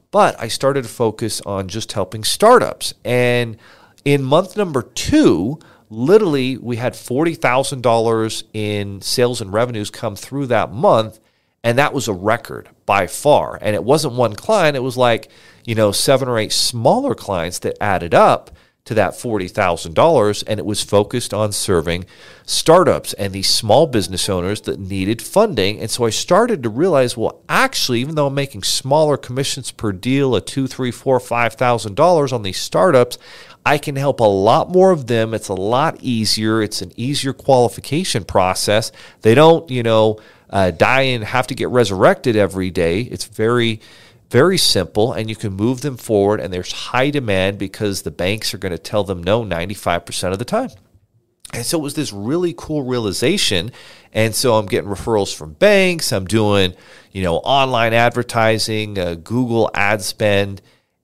But I started to focus on just helping startups. And in month number two, literally we had $40,000 in sales and revenues come through that month and that was a record by far and it wasn't one client it was like you know seven or eight smaller clients that added up to that $40,000 and it was focused on serving startups and these small business owners that needed funding and so I started to realize well actually even though I'm making smaller commissions per deal a two three four five thousand dollars on these startups I can help a lot more of them. It's a lot easier. It's an easier qualification process. They don't, you know, uh, die and have to get resurrected every day. It's very, very simple, and you can move them forward. And there's high demand because the banks are going to tell them no 95% of the time. And so it was this really cool realization. And so I'm getting referrals from banks. I'm doing, you know, online advertising, uh, Google ad spend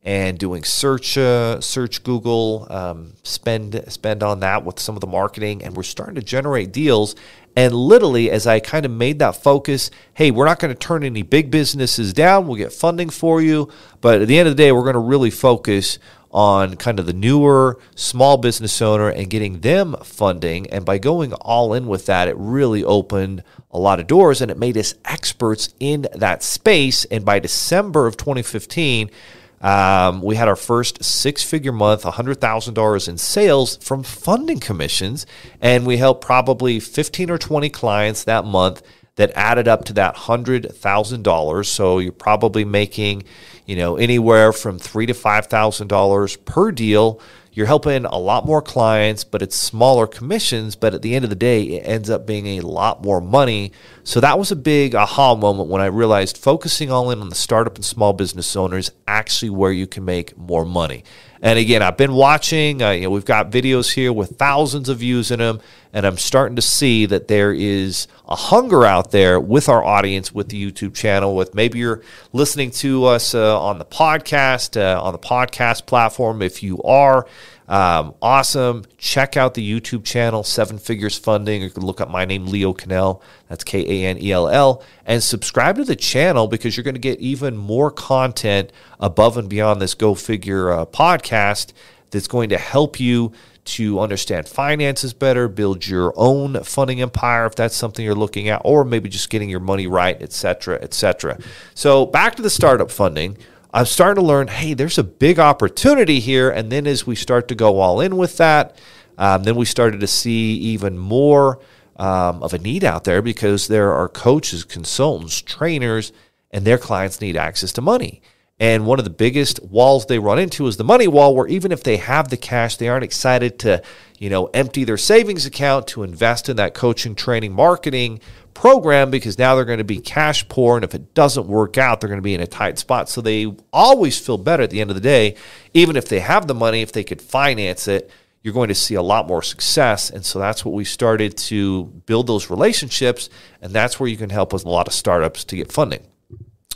and doing search uh, search Google um, spend spend on that with some of the marketing, and we're starting to generate deals. And literally, as I kind of made that focus, hey, we're not going to turn any big businesses down. We'll get funding for you, but at the end of the day, we're going to really focus on kind of the newer small business owner and getting them funding. And by going all in with that, it really opened a lot of doors and it made us experts in that space. And by December of 2015, um, we had our first six figure month, $100,000 in sales from funding commissions. And we helped probably 15 or 20 clients that month that added up to that $100,000. So you're probably making, you know, anywhere from three to $5,000 per deal you're helping a lot more clients, but it's smaller commissions. But at the end of the day, it ends up being a lot more money. So that was a big aha moment when I realized focusing all in on the startup and small business owners actually where you can make more money. And again, I've been watching. Uh, you know, we've got videos here with thousands of views in them, and I'm starting to see that there is a hunger out there with our audience, with the YouTube channel. With maybe you're listening to us uh, on the podcast, uh, on the podcast platform. If you are, um, awesome. Check out the YouTube channel, Seven Figures Funding. You can look up my name, Leo Kanell. That's K A N E L L. And subscribe to the channel because you're going to get even more content above and beyond this Go Figure uh, podcast that's going to help you to understand finances better, build your own funding empire if that's something you're looking at, or maybe just getting your money right, et cetera, et cetera. So back to the startup funding. I'm starting to learn, hey, there's a big opportunity here. And then as we start to go all in with that, um, then we started to see even more um, of a need out there because there are coaches, consultants, trainers, and their clients need access to money. And one of the biggest walls they run into is the money wall, where even if they have the cash, they aren't excited to, you know, empty their savings account to invest in that coaching, training, marketing program because now they're going to be cash poor. And if it doesn't work out, they're going to be in a tight spot. So they always feel better at the end of the day, even if they have the money, if they could finance it, you're going to see a lot more success. And so that's what we started to build those relationships. And that's where you can help with a lot of startups to get funding.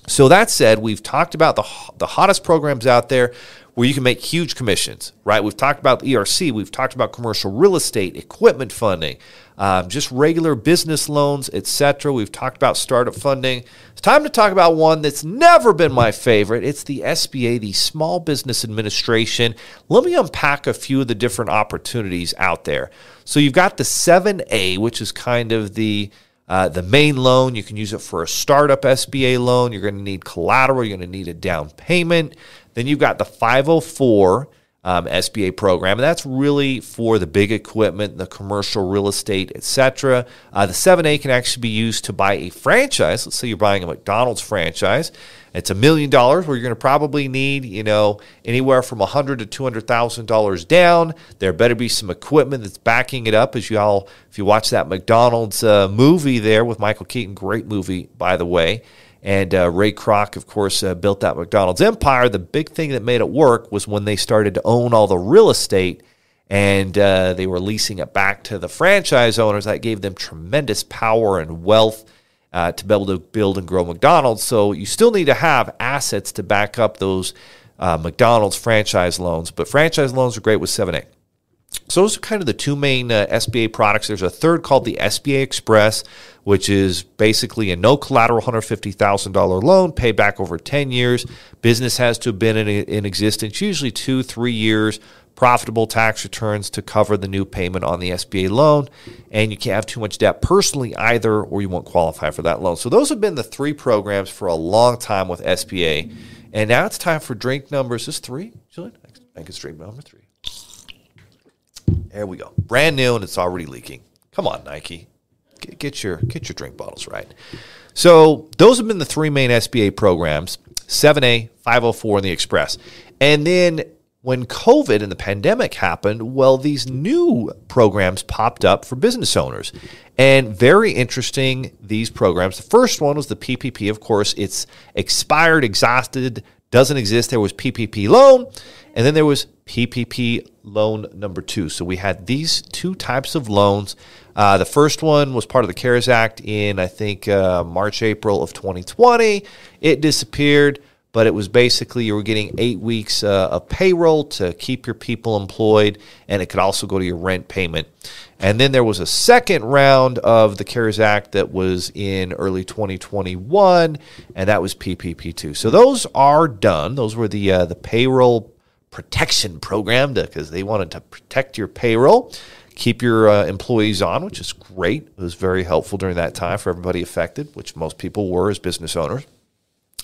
So that said, we've talked about the, the hottest programs out there where you can make huge commissions, right? We've talked about ERC, we've talked about commercial real estate, equipment funding, um, just regular business loans, etc. We've talked about startup funding. It's time to talk about one that's never been my favorite. It's the SBA, the Small Business Administration. Let me unpack a few of the different opportunities out there. So you've got the 7A, which is kind of the Uh, the main loan, you can use it for a startup SBA loan. You're going to need collateral. You're going to need a down payment. Then you've got the 504 um, SBA program, and that's really for the big equipment, the commercial real estate, etc. Uh, the 7A can actually be used to buy a franchise. Let's say you're buying a McDonald's franchise. It's a million dollars where you're going to probably need, you know, anywhere from a hundred to two hundred thousand dollars down. There better be some equipment that's backing it up. As you all, if you watch that McDonald's uh, movie there with Michael Keaton, great movie by the way. And uh, Ray Kroc, of course, uh, built that McDonald's empire. The big thing that made it work was when they started to own all the real estate and uh, they were leasing it back to the franchise owners. That gave them tremendous power and wealth uh, to be able to build and grow McDonald's. So you still need to have assets to back up those uh, McDonald's franchise loans. But franchise loans are great with 7A. So those are kind of the two main uh, SBA products. There's a third called the SBA Express, which is basically a no collateral $150,000 loan paid back over 10 years. Business has to have been in, in existence, usually two, three years, profitable tax returns to cover the new payment on the SBA loan. And you can't have too much debt personally either, or you won't qualify for that loan. So those have been the three programs for a long time with SBA. And now it's time for drink numbers. Is three, Julian? I think it's drink number three. There we go. Brand new and it's already leaking. Come on, Nike. Get, get your get your drink bottles right. So those have been the three main SBA programs: 7A, 504, and the Express. And then when COVID and the pandemic happened, well, these new programs popped up for business owners. And very interesting, these programs. The first one was the PPP. Of course, it's expired, exhausted, doesn't exist. There was PPP loan, and then there was PPP loan number two. So we had these two types of loans. Uh, the first one was part of the CARES Act in, I think, uh, March, April of 2020. It disappeared, but it was basically you were getting eight weeks uh, of payroll to keep your people employed, and it could also go to your rent payment. And then there was a second round of the CARES Act that was in early 2021, and that was PPP2. So those are done. Those were the uh, the payroll protection program because they wanted to protect your payroll, keep your uh, employees on, which is great. It was very helpful during that time for everybody affected, which most people were as business owners.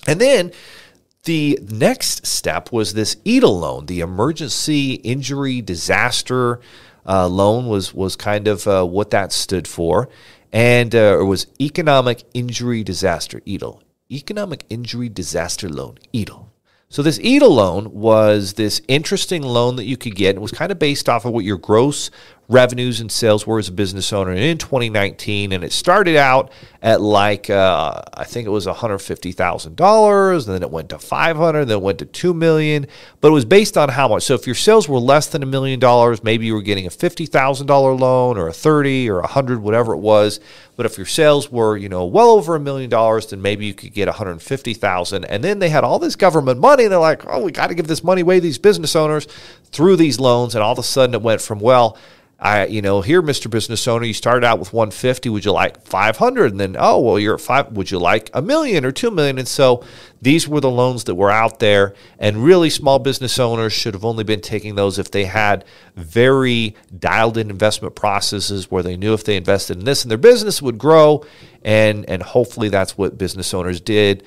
And then the next step was this EIDL loan, the emergency injury disaster uh, loan was was kind of uh, what that stood for, and uh, it was economic injury disaster EIDL, economic injury disaster loan EIDL. So this EIDL loan was this interesting loan that you could get. It was kind of based off of what your gross revenues and sales were as a business owner in 2019. And it started out at like, uh, I think it was $150,000. And then it went to 500, then it went to 2 million. But it was based on how much. So if your sales were less than a million dollars, maybe you were getting a $50,000 loan or a 30 or a 100, whatever it was. But if your sales were, you know, well over a million dollars, then maybe you could get 150,000. And then they had all this government money. And they're like, oh, we got to give this money away to these business owners through these loans. And all of a sudden it went from, well, I, you know, here, Mr. Business Owner, you started out with 150. Would you like 500? And then, oh, well, you're at five. Would you like a million or two million? And so these were the loans that were out there. And really, small business owners should have only been taking those if they had very dialed in investment processes where they knew if they invested in this and their business would grow. And, and hopefully that's what business owners did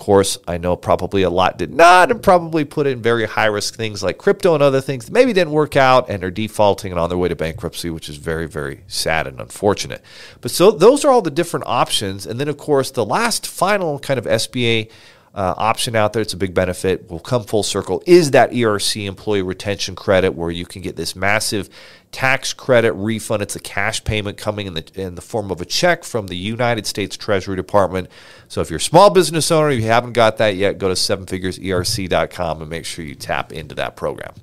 course, I know probably a lot did not and probably put in very high risk things like crypto and other things that maybe didn't work out and are defaulting and on their way to bankruptcy, which is very, very sad and unfortunate. But so those are all the different options. And then, of course, the last final kind of SBA uh, option out there. It's a big benefit. We'll come full circle. Is that ERC employee retention credit where you can get this massive tax credit refund? It's a cash payment coming in the in the form of a check from the United States Treasury Department. So if you're a small business owner, you haven't got that yet, go to sevenfigureserc.com and make sure you tap into that program.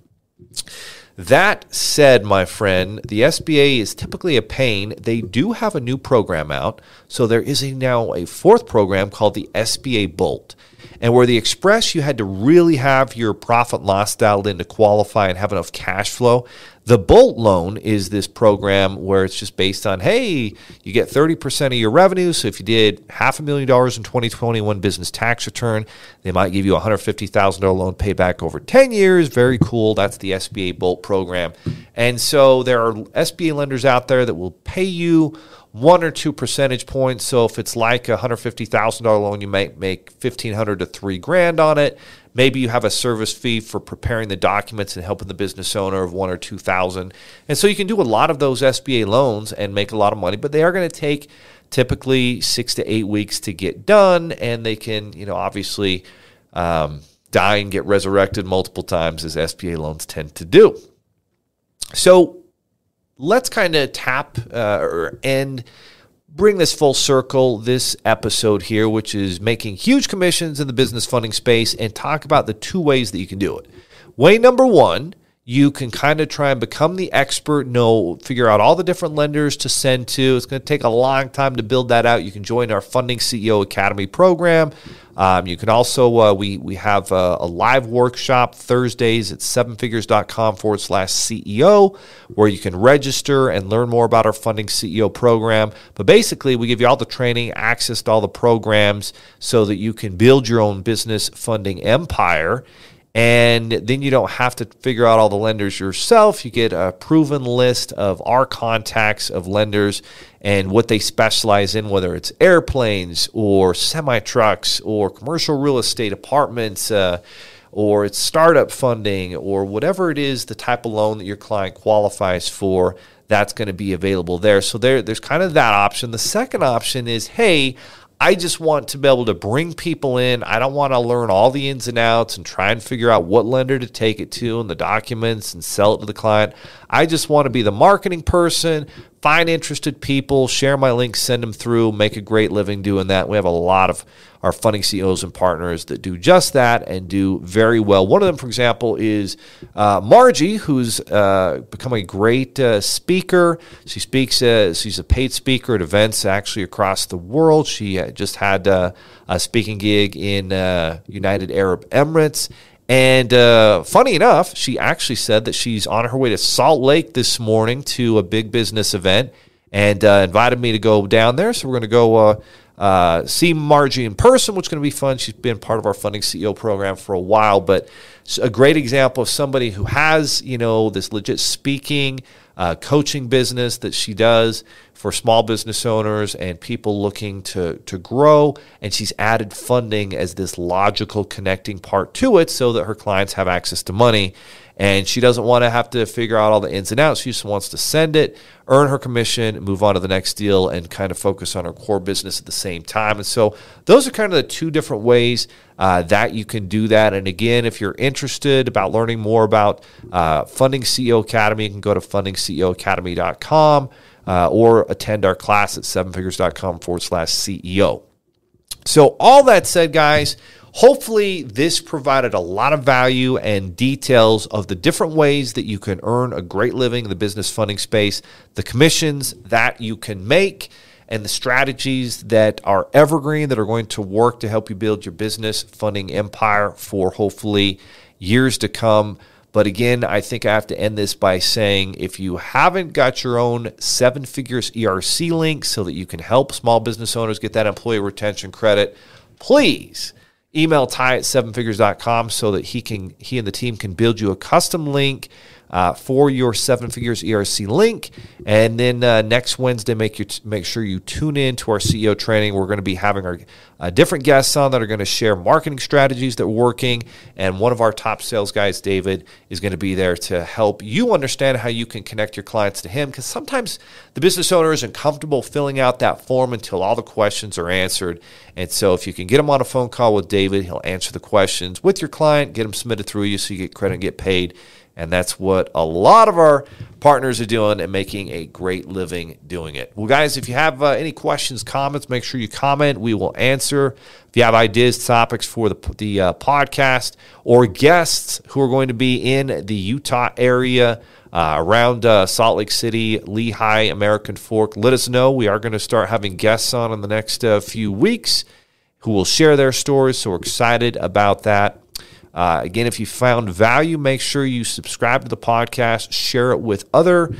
That said, my friend, the SBA is typically a pain. They do have a new program out. So there is a, now a fourth program called the SBA Bolt. And where the Express, you had to really have your profit loss dialed in to qualify and have enough cash flow. The Bolt loan is this program where it's just based on, hey, you get 30% of your revenue. So if you did half a million dollars in 2021 business tax return, they might give you a $150,000 loan payback over 10 years. Very cool. That's the SBA Bolt program. And so there are SBA lenders out there that will pay you one or two percentage points. So if it's like a hundred fifty thousand dollar loan, you might make fifteen hundred to three grand on it. Maybe you have a service fee for preparing the documents and helping the business owner of one or two thousand. And so you can do a lot of those SBA loans and make a lot of money, but they are going to take typically six to eight weeks to get done, and they can, you know, obviously um, die and get resurrected multiple times as SBA loans tend to do. So let's kind of tap uh, or end bring this full circle this episode here, which is making huge commissions in the business funding space, and talk about the two ways that you can do it. Way number one, you can kind of try and become the expert, know, figure out all the different lenders to send to. It's going to take a long time to build that out. You can join our Funding CEO Academy program. Um, you can also, uh, we, we have a, a, live workshop Thursdays at sevenfigures.com forward slash CEO, where you can register and learn more about our Funding CEO program. But basically, we give you all the training, access to all the programs so that you can build your own business funding empire. And then you don't have to figure out all the lenders yourself. You get a proven list of our contacts of lenders and what they specialize in, whether it's airplanes or semi trucks or commercial real estate apartments. Uh, or it's startup funding or whatever it is, the type of loan that your client qualifies for, that's going to be available there. So there, there's kind of that option. The second option is, hey, I just want to be able to bring people in. I don't want to learn all the ins and outs and try and figure out what lender to take it to and the documents and sell it to the client. I just want to be the marketing person, find interested people, share my links, send them through, make a great living doing that. We have a lot of our funding CEOs and partners that do just that and do very well. One of them, for example, is uh, Margie, who's uh, become a great uh, speaker. She speaks, uh, she's a paid speaker at events actually across the world. She uh, just had uh, a speaking gig in United Arab Emirates and uh, funny enough, she actually said that she's on her way to Salt Lake this morning to a big business event and uh, invited me to go down there. So we're going to go uh, uh, see Margie in person, which is going to be fun. She's been part of our Funding CEO program for a while, but a great example of somebody who has, you know, this legit speaking, uh, coaching business that she does for small business owners and people looking to, to grow. And she's added funding as this logical connecting part to it so that her clients have access to money. And she doesn't want to have to figure out all the ins and outs. She just wants to send it, earn her commission, move on to the next deal, and kind of focus on her core business at the same time. And so those are kind of the two different ways uh, that you can do that. And again, if you're interested about learning more about uh, Funding CEO Academy, you can go to fundingceoacademy.com uh, or attend our class at sevenfigures.com forward slash CEO. So, all that said, guys, hopefully this provided a lot of value and details of the different ways that you can earn a great living in the business funding space, the commissions that you can make and the strategies that are evergreen that are going to work to help you build your business funding empire for hopefully years to come. But again, I think I have to end this by saying if you haven't got your own seven figures ERC link so that you can help small business owners get that employee retention credit, please email Ty at sevenfigures.com so that he can he and the team can build you a custom link uh, for your seven figures ERC link. And then uh, next Wednesday, make you t- make sure you tune in to our CEO training. We're going to be having our uh, different guests on that are going to share marketing strategies that are working. And one of our top sales guys, David, is going to be there to help you understand how you can connect your clients to him. Because sometimes the business owner isn't comfortable filling out that form until all the questions are answered. And so if you can get him on a phone call with David, he'll answer the questions with your client, get them submitted through you so you get credit and get paid. And that's what a lot of our partners are doing and making a great living doing it. Well, guys, if you have uh, any questions, comments, make sure you comment. We will answer. If you have ideas, topics for the, the uh, podcast, or guests who are going to be in the Utah area, uh, around uh, Salt Lake City, Lehi, American Fork, let us know. We are going to start having guests on in the next uh, few weeks who will share their stories. So we're excited about that. Uh, again, if you found value, make sure you subscribe to the podcast, share it with other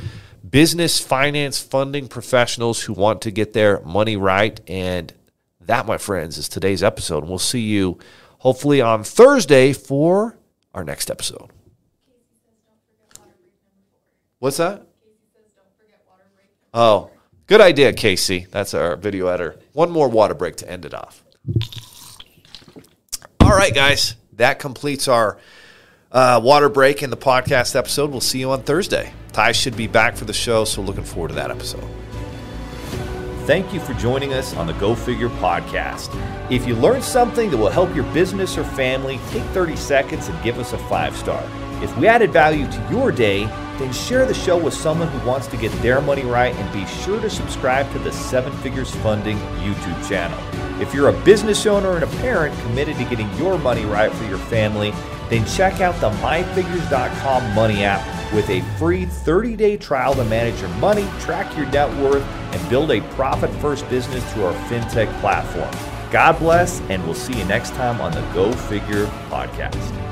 business, finance, funding professionals who want to get their money right. And that, my friends, is today's episode. And we'll see you hopefully on Thursday for our next episode. What's that? Oh, Good idea, Casey. That's our video editor. One more water break to end it off. All right, guys. That completes our uh, water break in the podcast episode. We'll see you on Thursday. Ty should be back for the show, so looking forward to that episode. Thank you for joining us on the Go Figure podcast. If you learned something that will help your business or family, take 30 seconds and give us a five star. If we added value to your day, then share the show with someone who wants to get their money right and be sure to subscribe to the Seven Figures Funding YouTube channel. If you're a business owner and a parent committed to getting your money right for your family, then check out the myfigures.com money app with a free 30 day trial to manage your money, track your net worth, and build a profit first business through our fintech platform. God bless, and we'll see you next time on the Go Figure podcast.